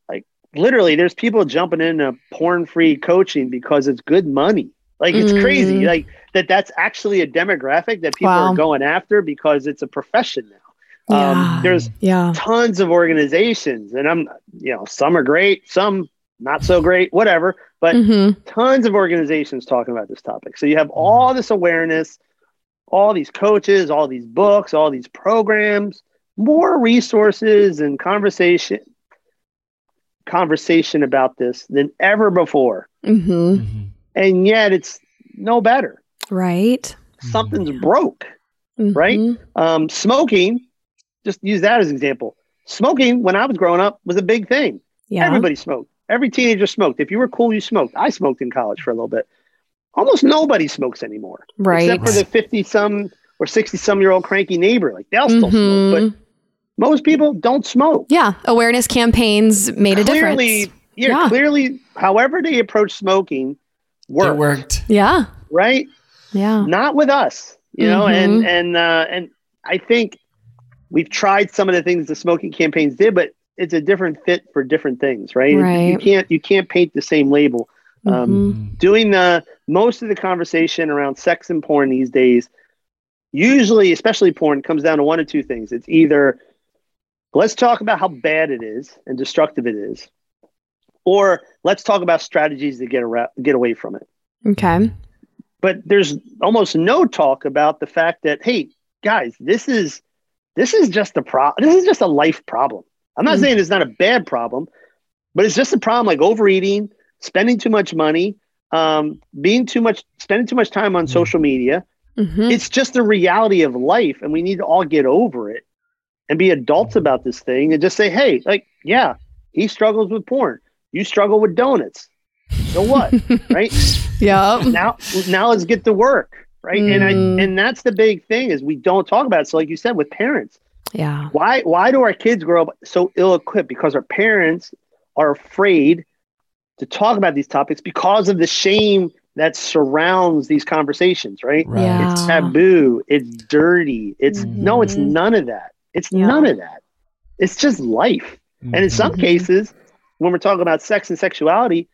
like literally, there's people jumping into porn-free coaching because it's good money. Like it's crazy. Mm. Like that that's actually a demographic that people Wow. are going after because it's a profession now. Yeah. Um, there's Yeah. tons of organizations and I'm you know, some are great, some not so great, whatever, but hmm tons of organizations talking about this topic. So you have all this awareness, all these coaches, all these books, all these programs, more resources and conversation conversation about this than ever before. hmm Mhm. And yet it's no better. Right. Something's broke. Right? Mhm. Um, smoking, just use that as an example. Smoking when I was growing up was a big thing. Yeah. Everybody smoked. Every teenager smoked. If you were cool, you smoked. I smoked in college for a little bit. Almost nobody smokes anymore, right. except for the fifty-some or sixty-some-year-old cranky neighbor. Like they'll still smoke, Mhm. but most people don't smoke. yeah. Awareness campaigns made a clearly, difference. yeah, Yeah. clearly, however they approach smoking It worked, worked. Yeah. right? Yeah. Not with us, you know. Mhm. And and uh, and I think we've tried some of the things the smoking campaigns did, but it's a different fit for different things, right? right. You can't you can't paint the same label. Um, Mhm. doing the most of the conversation around sex and porn these days usually especially porn comes down to one of two things it's either let's talk about how bad it is and destructive it is or let's talk about strategies to get around, get away from it Okay. But there's almost no talk about the fact that hey guys this is this is just a pro this is just a life problem. I'm not Mhm. saying it's not a bad problem but it's just a problem like overeating spending too much money um, being too much spending too much time on Mhm. social media. Hmm it's just the reality of life and we need to all get over it and be adults about this thing and just say hey like yeah he struggles with porn. You struggle with donuts so what right yeah now now let's get to work right and i Mm. and that's the big thing is we don't talk about it so like you said with parents Yeah. why why do our kids grow up so ill equipped because our parents are afraid to talk about these topics because of the shame that surrounds these conversations right Right. Yeah. it's taboo it's dirty it's no it's none of that it's Yeah. none of that it's just life and in some Mhm. cases when we're talking about sex and sexuality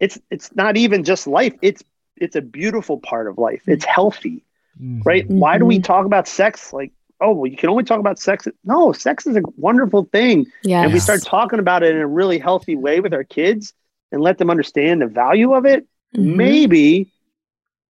it's it's not even just life it's it's a beautiful part of life it's healthy Mhm. right why do we Mhm. talk about sex like oh well you can only talk about sex no sex is a wonderful thing Yeah. and we start talking about it in a really healthy way with our kids and let them understand the value of it Mhm. maybe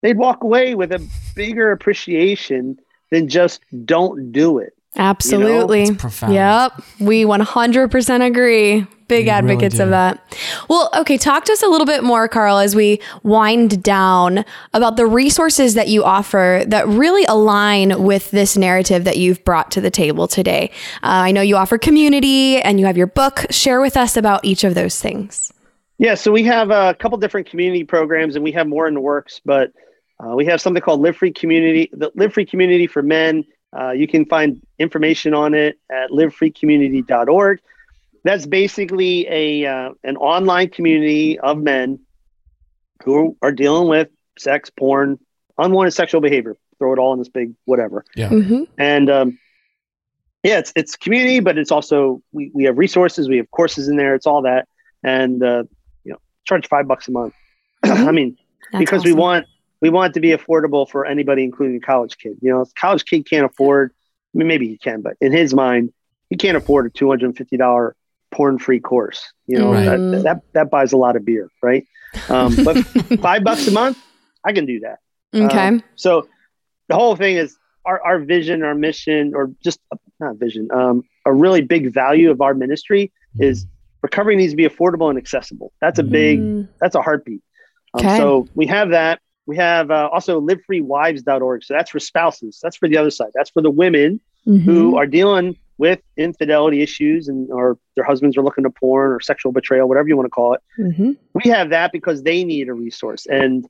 they'd walk away with a bigger appreciation than just don't do it Absolutely. It's profound. Yep. We 100% agree. Big We advocates do. of that. Well, okay, talk to us a little bit more, Carl, as we wind down about the resources that you offer that really align with this narrative that you've brought to the table today. Uh, I know you offer community and you have your book. Share with us about each of those things. Yeah, so we have a couple different community programs, and we have more in the works. But uh, we have something called Live Free Community, the Live Free Community for Men. Uh, you can find information on it at livefreecommunity.org. That's basically a uh, an online community of men who are dealing with sex, porn, unwanted sexual behavior. Throw it all in this big whatever. Mm-hmm. And um, yeah, it's it's community, but it's also we, we have resources, we have courses in there, it's all that, and uh, you know, charge five bucks a month. I mean, because we want we want it to be affordable for anybody, including a college kid. You know, a college kid can't afford. I mean, maybe he can, but in his mind, he can't afford a two hundred and fifty dollar porn free course. You know, Right. that, that that buys a lot of beer, right? Um, but five bucks a month, I can do that. Okay. Um, so the whole thing is our, our vision, our mission, or just not vision, um, a really big value of our ministry is recovery needs to be affordable and accessible. That's a big, Mm, that's a heartbeat. Um, Okay. So we have that. We have uh, also livefreewives.org. So that's for spouses. That's for the other side. That's for the women who mhm. are dealing with infidelity issues and or their husbands are looking to porn or sexual betrayal, whatever you want to call it Mhm. we have that because they need a resource. And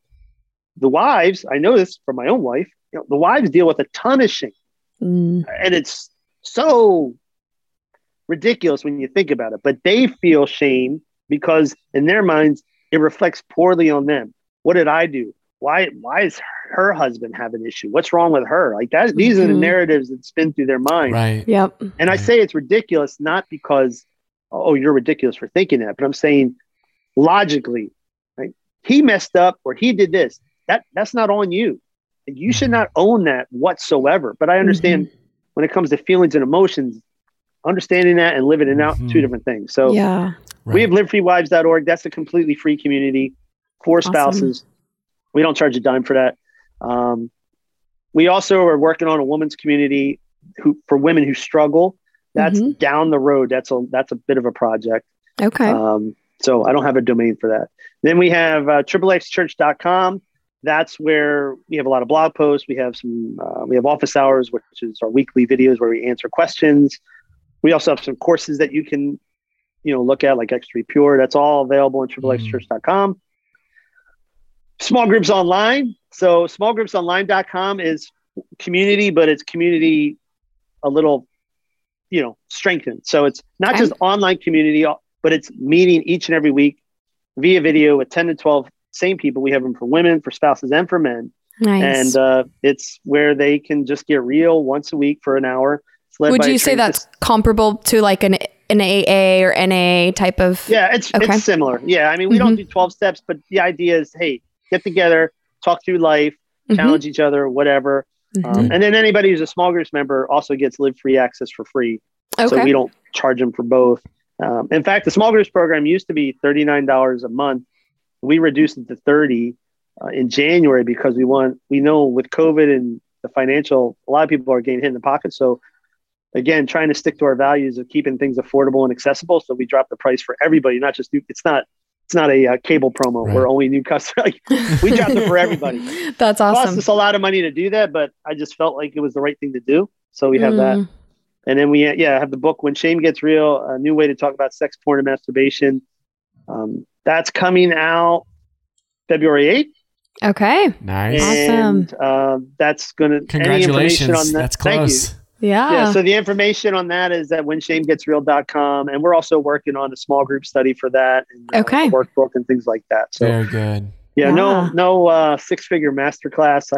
the wives, I know this from my own wife, you know, the wives deal with a ton of shame. Mm, And it's so ridiculous when you think about it. But they feel shame because in their minds, it reflects poorly on them. What did I do? Why why is her husband have an issue? What's wrong with her? Like that these are the Mhm. narratives that spin through their mind. Right. Yep. And I say it's ridiculous not because, oh, you're ridiculous for thinking that, but I'm saying logically, right? He messed up or he did this. that that's not on you. You should not own that whatsoever. But I understand when it comes to feelings and emotions, understanding that and living it out, Mhm. two different things. So Yeah. we have livefreewives.org. That's a completely free community for Awesome. spouses. We don't charge a dime for that. Um, we also are working on a women's community who for women who struggle. That's Mhm. down the road. That's a that's a bit of a project. Okay. Um, so I don't have a domain for that. Then we have uh, triplexchurch.com. That's where we have a lot of blog posts. We have some, uh, we have office hours, which is our weekly videos where we answer questions. We also have some courses that you can, you know, look at like X3 Pure. That's all available on triplexchurch.com. Small groups online. So smallgroupsonline.com is community, but it's community a little, you know, strengthened. So it's not just online community, but it's meeting each and every week via video with 10 to 12 same people. We have them for women, for spouses, and for men. nice. And uh, it's where they can just get real once a week for an hour. Would you say that's comparable to like an an AA or NA type of? Yeah, it's Okay. it's similar. Yeah, I mean, we don't do 12 steps, but the idea is, hey, get together, talk through life, Mhm. challenge each other, whatever. Mhm. Um, and then anybody who's a small groups member also gets live free access for free. Okay. So we don't charge them for both. Um, in fact, the small groups program used to be $39 a month. We reduced it to 30 uh, in January because we want, we know with COVID and the financial, a lot of people are getting hit in the pocket. So again, trying to stick to our values of keeping things affordable and accessible. So we drop the price for everybody, not just. It's not, it's not a uh, cable promo Right. where only new customers. Like, we dropped it for everybody. That's awesome. cost awesome. us a lot of money to do that, but I just felt like it was the right thing to do. So we have that. Mm. And then we, yeah, I have the book When Shame Gets Real, a new way to talk about sex, porn, and masturbation. Um, that's coming out February 8th. Okay. Nice. Awesome. Uh, that's going to, Congratulations. That's Thank you. close. Yeah. Yeah, so the information on that is at whenshamegetsreal.com. And we're also working on a small group study for that and uh, Okay. a workbook and things like that. So, Very good. yeah, no, Yeah. no uh, six figure masterclass.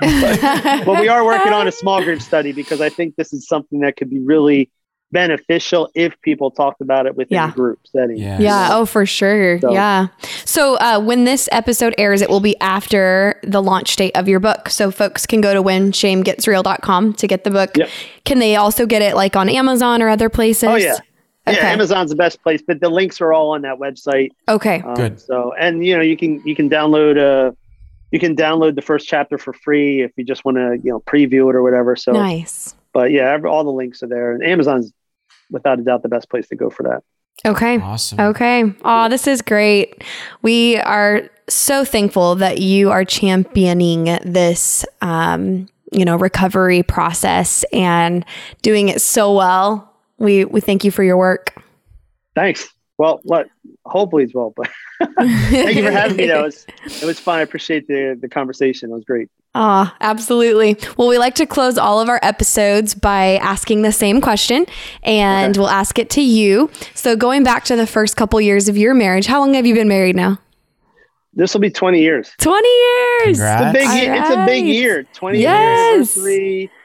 but we are working on a small group study because I think this is something that could be really beneficial if people talked about it within Yeah. a group setting. Yeah. Yeah. Oh, for sure. So- Yeah. So uh, when this episode airs, it will be after the launch date of your book. So folks can go to whenshamegetsreal.com to get the book. Yep. Can they also get it like on Amazon or other places? Oh yeah. Okay. Yeah, Amazon's the best place, but the links are all on that website. Okay. Um, Good. So, and you know, you can you can download uh you can download the first chapter for free if you just want to you know preview it or whatever. So, nice. but yeah, every, all the links are there, and Amazon's without a doubt the best place to go for that. Okay. Awesome. Okay. Oh, this is great. We are so thankful that you are championing this, um, you know, recovery process and doing it so well. We we thank you for your work. Thanks. Well, what hopefully as well, but thank you for having me. Though. It was, it was fun. I appreciate the the conversation. It was great. Ah, absolutely. Well, we like to close all of our episodes by asking the same question, and Okay. we'll ask it to you. So, going back to the first couple years of your marriage, how long have you been married now? This will be 20 years. 20 years. It's a big, All year. it's a big year. 20 Yes. year anniversary. Uh,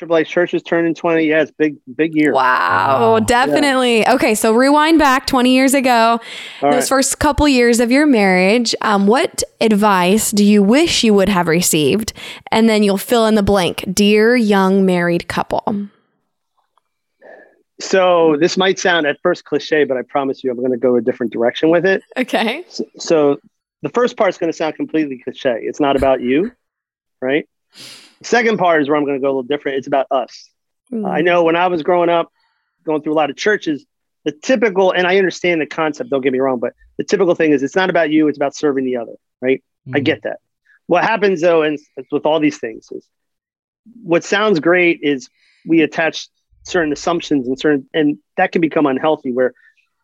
Triple X Church is turning 20. Yeah, it's big, big year. Wow, Wow. definitely. Okay, so rewind back 20 years ago, All those right. first couple years of your marriage. Um, what advice do you wish you would have received? And then you'll fill in the blank. Dear young married couple. So this might sound at first cliche, but I promise you I'm going to go a different direction with it. Okay. So, so the first part is going to sound completely cliche. It's not about you, right? Second part is where I'm going to go a little different. It's about us. Mm. I know when I was growing up, going through a lot of churches, the typical, and I understand the concept, don't get me wrong, but the typical thing is it's not about you, it's about serving the other, right? Mm-hmm. I get that. What happens though, and with all these things, is what sounds great is we attach certain assumptions and certain, and that can become unhealthy where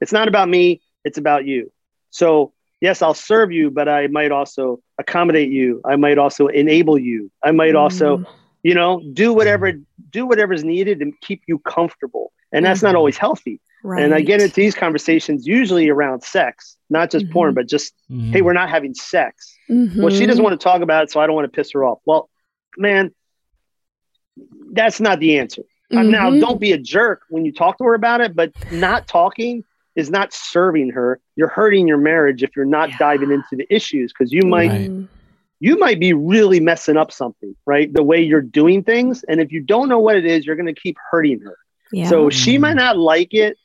it's not about me, it's about you. So, yes, I'll serve you, but I might also accommodate you. I might also enable you. I might also, Mm. you know, do whatever, do whatever's needed to keep you comfortable. And that's not Mhm. always healthy. Right. And I get into these conversations usually around sex, not just porn, but just, Mhm. hey, we're not having sex. Well, she doesn't want to talk about it, so I don't want to piss her off. Well, man, that's not the answer. Now, Mhm. don't be a jerk when you talk to her about it, but not talking is not serving her. You're hurting your marriage if you're not Yeah. diving into the issues because you might Right. Mm. you might be really messing up something, right? The way you're doing things. And if you don't know what it is, you're going to keep hurting her. Yeah. So she might not like it,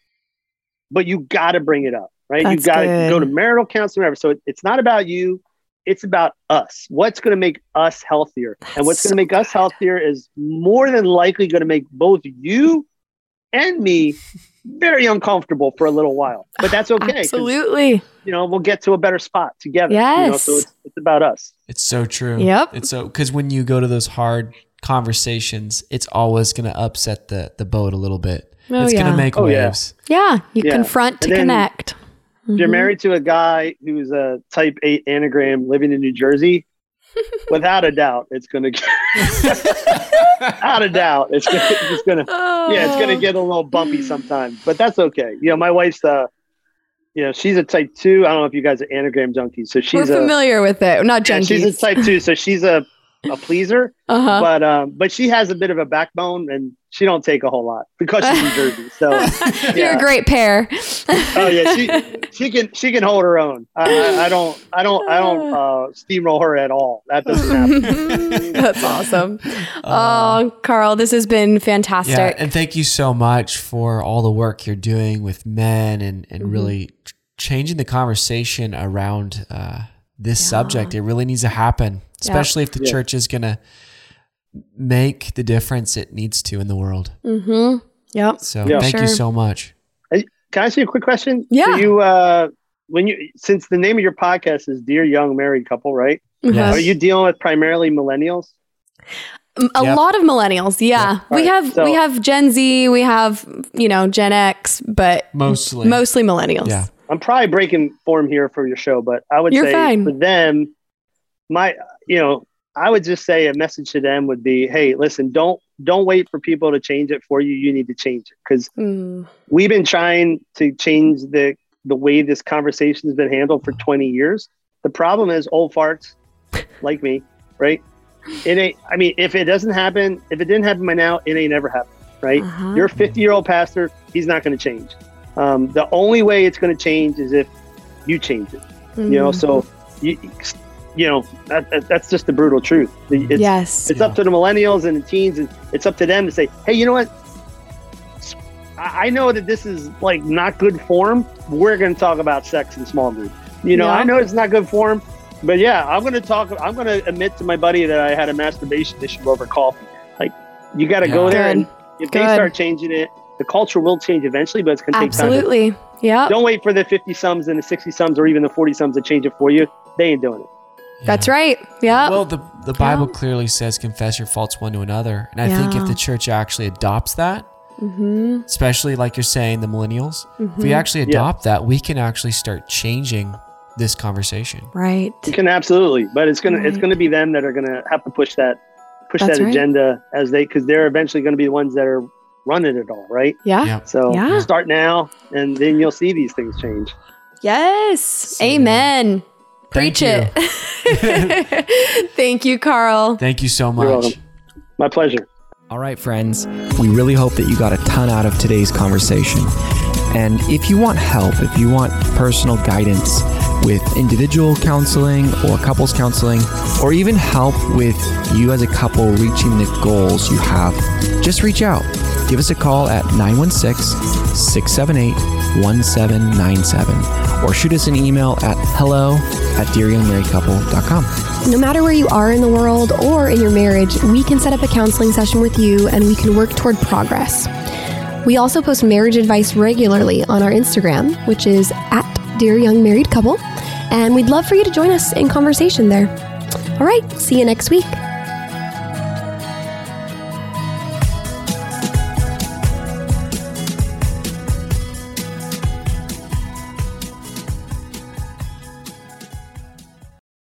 but you got to bring it up, right? That's you got to good. go to marital counseling, whatever. So it, it's not about you. It's about us. What's going to make us healthier? and what's That's going to make us healthier is more than likely going to make both you and me very uncomfortable for a little while. But that's okay. Absolutely. You know, we'll get to a better spot together. You know, Yes. so it's, it's about us. It's so true. Yep. It's so because when you go to those hard conversations, it's always going to upset the the boat a little bit. Oh, it's yeah. going to make Oh, waves. Yeah. You Yeah. confront to And then- connect. If you're mm-hmm. married to a guy who's a type 8 Enneagram living in New Jersey, without a doubt, it's going to get, without a doubt, it's gonna, it's going to, yeah, it's going to get a little bumpy sometimes, but that's okay. You know, my wife's, uh, you know, she's a type two. I don't know if you guys are Enneagram junkies. So We're she's a, familiar with it. Not yeah, she's a type two. So she's a, a pleaser, uh-huh. but, um, but she has a bit of a backbone and she don't take a whole lot because she's in Jersey. So, You're a great pair. oh yeah, she she can she can hold her own. I, I, I don't I don't I don't uh, steamroll her at all. That doesn't happen. That's awesome. Uh, oh, Carl, this has been fantastic. Yeah, and thank you so much for all the work you're doing with men and and Mm-hmm. really changing the conversation around uh, this Yeah. subject. It really needs to happen, especially if the Yeah. church is going to make the difference it needs to in the world. mm-hmm. Yep. So Yeah. thank Sure. you so much. Can I ask you a quick question? Yeah. So you uh when you since the name of your podcast is Dear Young Married Couple, right? Yes. Are you dealing with primarily millennials? A Yep. lot of millennials. Yeah. Yep. We Alright, have so- we have Gen Z, we have, you know, Gen X, but Mostly. mostly millennials. Yeah. I'm probably breaking form here for your show, but I would You're say fine. for them, my you know, I would just say a message to them would be, hey, listen, don't don't wait for people to change it for you. You need to change it because Mm, we've been trying to change the the way this conversation has been handled for 20 years. The problem is old farts like me, right? It ain't. I mean, if it doesn't happen, if it didn't happen by now, it ain't ever happened, right? uh-huh. You're 50 year old pastor. He's not going to change. Um, the only way it's going to change is if you change it. You know, Mm. so you you know that, that- that's just the brutal truth. It's, yes. it's up to the millennials and the teens, and it's up to them to say, hey, you know what? I know that this is like not good form. We're going to talk about sex in small group. You know, Yeah. I know it's not good form, but yeah, I'm going to talk. I'm going to admit to my buddy that I had a masturbation issue over coffee. Like, you got to go there, Good. and if they start changing it, the culture will change eventually, but it's going to take time. Absolutely. Yeah. Don't wait for the 50 sums and the 60 sums or even the 40 sums to change it for you. They ain't doing it. That's right. Yeah. Well, the the Bible Yeah. clearly says confess your faults one to another, and I think if the church actually adopts that, mm-hmm. especially like you're saying, the millennials, if we actually Yeah. adopt that, we can actually start changing this conversation. Right. You can absolutely, but it's gonna it's gonna be them that are gonna have to push that push That's that right. agenda as they because they're eventually gonna be the ones that are running it all, right? Yeah. Yeah. So Yeah. start now, and then you'll see these things change. Yes. Amen. Thank Preach you. it. Thank you, Carl. Thank you so You're much. My pleasure. All right, friends, we really hope that you got a ton out of today's conversation. And if you want help, if you want personal guidance with individual counseling or couples counseling, or even help with you as a couple reaching the goals you have, just reach out. Give us a call at 916 678 1797 or shoot us an email at hello at dearyoungmarriedcouple.com. No matter where you are in the world or in your marriage, we can set up a counseling session with you and we can work toward progress. We also post marriage advice regularly on our Instagram, which is at Dear Young Married Couple, and we'd love for you to join us in conversation there. All right, see you next week.